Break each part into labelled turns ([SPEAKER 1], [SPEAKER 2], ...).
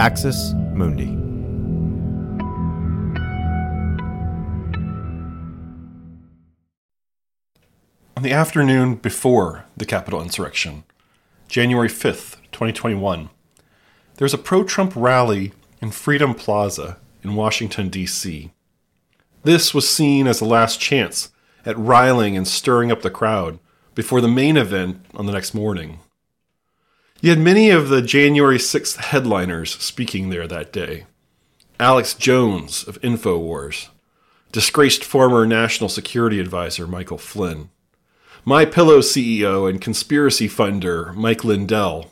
[SPEAKER 1] Axis Mundi.
[SPEAKER 2] On the afternoon before the Capitol insurrection, January 5th, 2021, there was a pro Trump rally in Freedom Plaza in Washington, D.C. This was seen as a last chance at riling and stirring up the crowd before the main event on the next morning. You had many of the January 6th headliners speaking there that day. Alex Jones of InfoWars, disgraced former National Security Advisor Michael Flynn, My Pillow CEO and conspiracy funder Mike Lindell,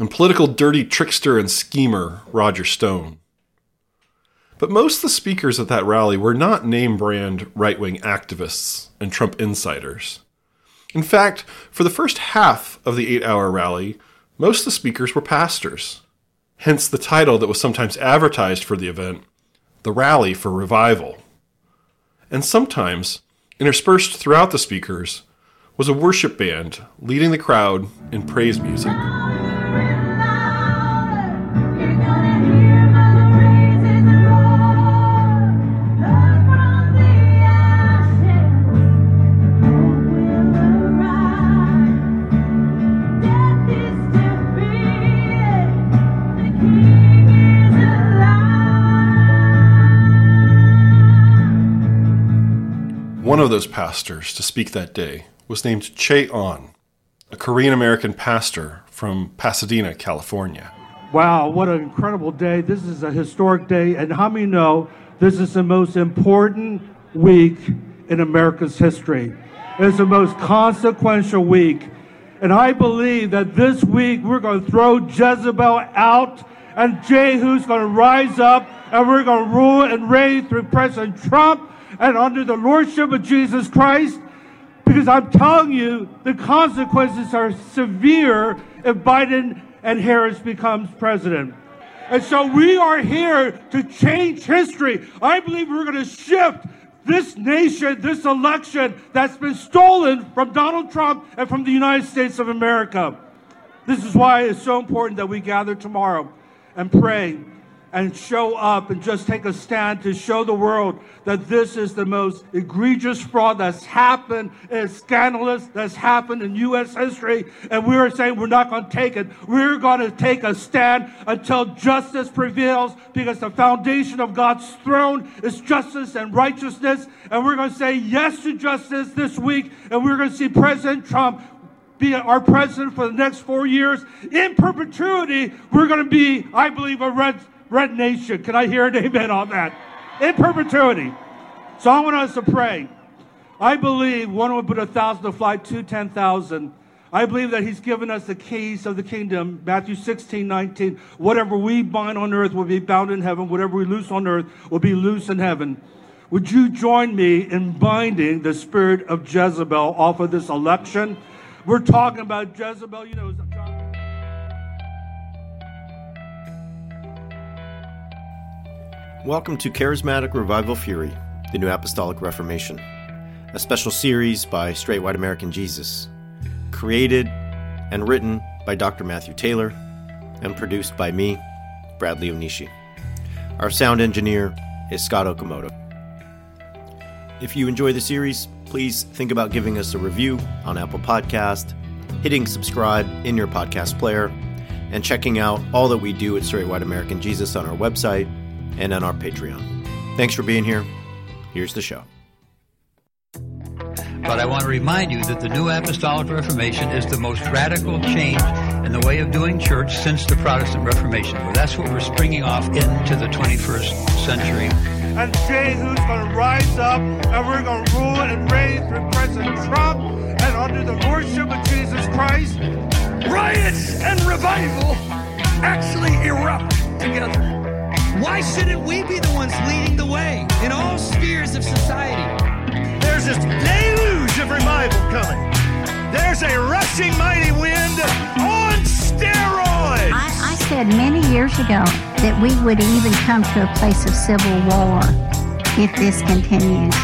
[SPEAKER 2] and political dirty trickster and schemer Roger Stone. But most of the speakers at that rally were not name brand right wing activists and Trump insiders. In fact, for the first half of the eight hour rally, most of the speakers were pastors. Hence the title that was sometimes advertised for the event, The Rally for Revival. And sometimes, interspersed throughout the speakers, was a worship band leading the crowd in praise music. Of those pastors to speak that day was named Che Ahn, a Korean American pastor from Pasadena, California.
[SPEAKER 3] Wow, what an incredible day. This is a historic day. And how many know this is the most important week in America's history? It's the most consequential week. And I believe that this week we're going to throw Jezebel out and Jehu's going to rise up and we're going to rule and reign through President Trump and under the lordship of Jesus Christ. Because I'm telling you, the consequences are severe if Biden and Harris becomes president. And so we are here to change history. I believe we're going to shift this nation, this election that's been stolen from Donald Trump and from the United States of America. This is why it's so important that we gather tomorrow and pray and show up and just take a stand to show the world that this is the most egregious fraud that's happened, it's scandalous that's happened in U.S. history. And we are saying we're not going to take it. We're going to take a stand until justice prevails because the foundation of God's throne is justice and righteousness. And we're going to say yes to justice this week. And we're going to see President Trump be our president for the next four years. In perpetuity, we're going to be, I believe, a red Red Nation. Can I hear an amen on that? In perpetuity. So I want us to pray. I believe one would put a thousand to fly, two, ten thousand. I believe that he's given us the keys of the kingdom. Matthew 16, 19. Whatever we bind on earth will be bound in heaven. Whatever we loose on earth will be loose in heaven. Would you join me in binding the spirit of Jezebel off of this election? We're talking about Jezebel, you know.
[SPEAKER 1] Welcome to Charismatic Revival Fury, the New Apostolic Reformation, a special series by Straight White American Jesus, created and written by Dr. Matthew Taylor, and produced by me, Bradley Onishi. Our sound engineer is Scott Okamoto. If you enjoy the series, please think about giving us a review on Apple Podcast, hitting subscribe in your podcast player, and checking out all that we do at Straight White American Jesus on our website and on our Patreon. Thanks for being here. Here's the show.
[SPEAKER 4] But I want to remind you that the New Apostolic Reformation is the most radical change in the way of doing church since the Protestant Reformation. That's what we're springing off into the 21st century.
[SPEAKER 3] And Jehu's going to rise up, and we're going to rule and reign through President Trump and under the lordship of Jesus Christ.
[SPEAKER 5] Riots and revival actually erupt together. Why shouldn't we be the ones leading the way in all spheres of society?
[SPEAKER 6] There's this deluge of revival coming. There's a rushing mighty wind on steroids.
[SPEAKER 7] I, I said many years ago that we would even come to a place of civil war if this continues.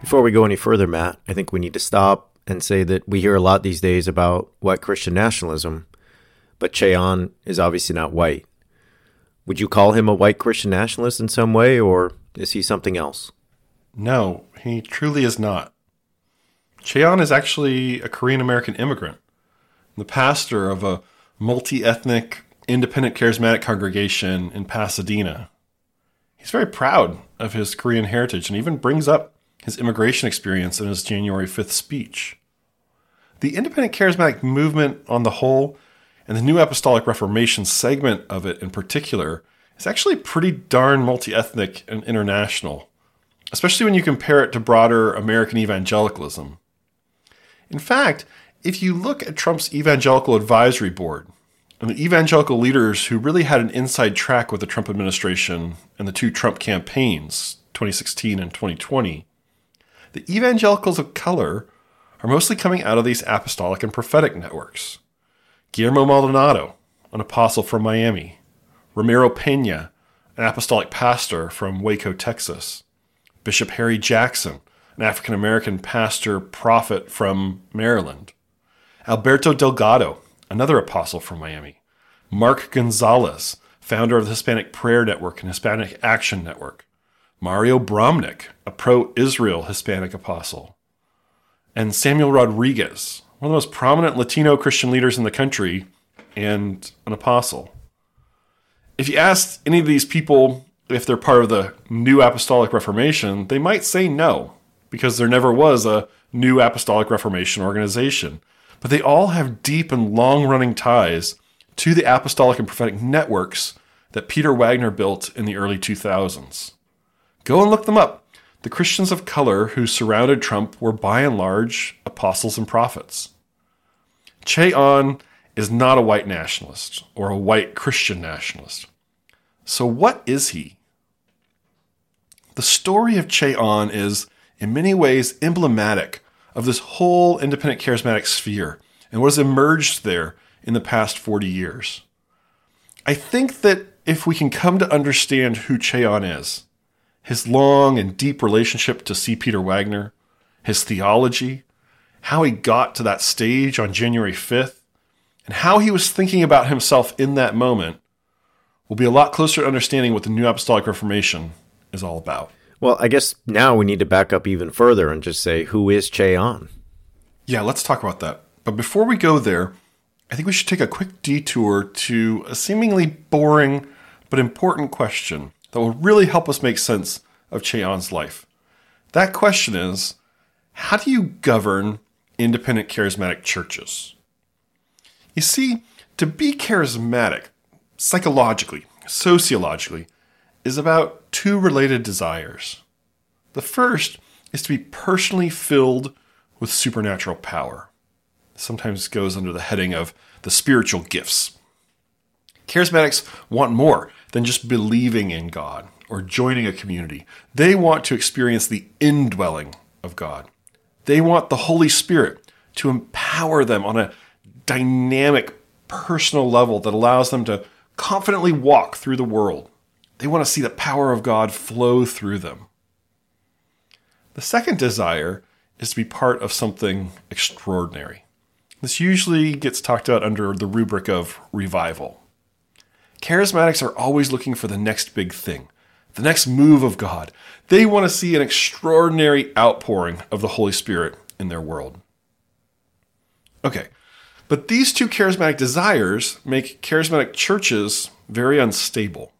[SPEAKER 1] Before we go any further, Matt, I think we need to stop and say that we hear a lot these days about white Christian nationalism but Che Ahn is obviously not white. Would you call him a white Christian nationalist in some way, or is he something else?
[SPEAKER 2] No, he truly is not. Che Ahn is actually a Korean American immigrant, the pastor of a multi ethnic, independent charismatic congregation in Pasadena. He's very proud of his Korean heritage and even brings up his immigration experience in his January 5th speech. The independent charismatic movement on the whole, and the New Apostolic Reformation segment of it in particular, is actually pretty darn multi ethnic and international, especially when you compare it to broader American evangelicalism. In fact, if you look at Trump's Evangelical Advisory Board, and the evangelical leaders who really had an inside track with the Trump administration and the two Trump campaigns, 2016 and 2020, the evangelicals of color are mostly coming out of these apostolic and prophetic networks. Guillermo Maldonado, an apostle from Miami, Ramiro Pena, an apostolic pastor from Waco, Texas, Bishop Harry Jackson, an African American pastor prophet from Maryland, Alberto Delgado, another apostle from Miami, Mark Gonzalez, founder of the Hispanic Prayer Network and Hispanic Action Network, Mario Bramnick, a pro Israel Hispanic apostle, and Samuel Rodriguez, one of the most prominent Latino Christian leaders in the country and an apostle. If you asked any of these people if they're part of the New Apostolic Reformation, they might say no, because there never was a New Apostolic Reformation organization. But they all have deep and long running ties to the apostolic and prophetic networks that Peter Wagner built in the early 2000s. Go and look them up. The Christians of color who surrounded Trump were by and large apostles and prophets. Che Ahn is not a white nationalist or a white Christian nationalist. So, what is he? The story of Che Ahn is, in many ways, emblematic of this whole independent charismatic sphere and what has emerged there in the past 40 years. I think that if we can come to understand who Che Ahn is, his long and deep relationship to C. Peter Wagner, his theology, how he got to that stage on January 5th, and how he was thinking about himself in that moment, we'll be a lot closer to understanding what the New Apostolic Reformation is all about.
[SPEAKER 1] Well, I guess now we need to back up even further and just say, who is Che Ahn?
[SPEAKER 2] Yeah, let's talk about that. But before we go there, I think we should take a quick detour to a seemingly boring but important question that will really help us make sense of Che Ahn's life. That question is how do you govern independent charismatic churches? You see, to be charismatic, psychologically, sociologically, is about two related desires. The first is to be personally filled with supernatural power. Sometimes goes under the heading of the spiritual gifts. Charismatics want more than just believing in God or joining a community. They want to experience the indwelling of God. They want the Holy Spirit to empower them on a dynamic, personal level that allows them to confidently walk through the world. They want to see the power of God flow through them. The second desire is to be part of something extraordinary. This usually gets talked about under the rubric of revival. Charismatics are always looking for the next big thing, the next move of God. They want to see an extraordinary outpouring of the Holy Spirit in their world. Okay, but these two charismatic desires make charismatic churches very unstable.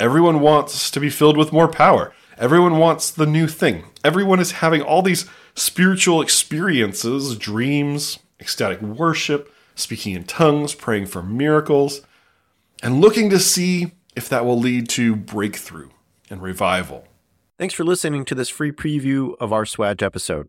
[SPEAKER 2] Everyone wants to be filled with more power. Everyone wants the new thing. Everyone is having all these spiritual experiences, dreams, ecstatic worship, speaking in tongues, praying for miracles and looking to see if that will lead to breakthrough and revival.
[SPEAKER 1] Thanks for listening to this free preview of our SWAJ episode.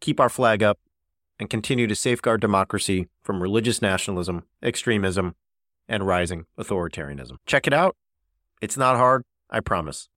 [SPEAKER 1] keep our flag up and continue to safeguard democracy from religious nationalism, extremism, and rising authoritarianism. Check it out. It's not hard, I promise.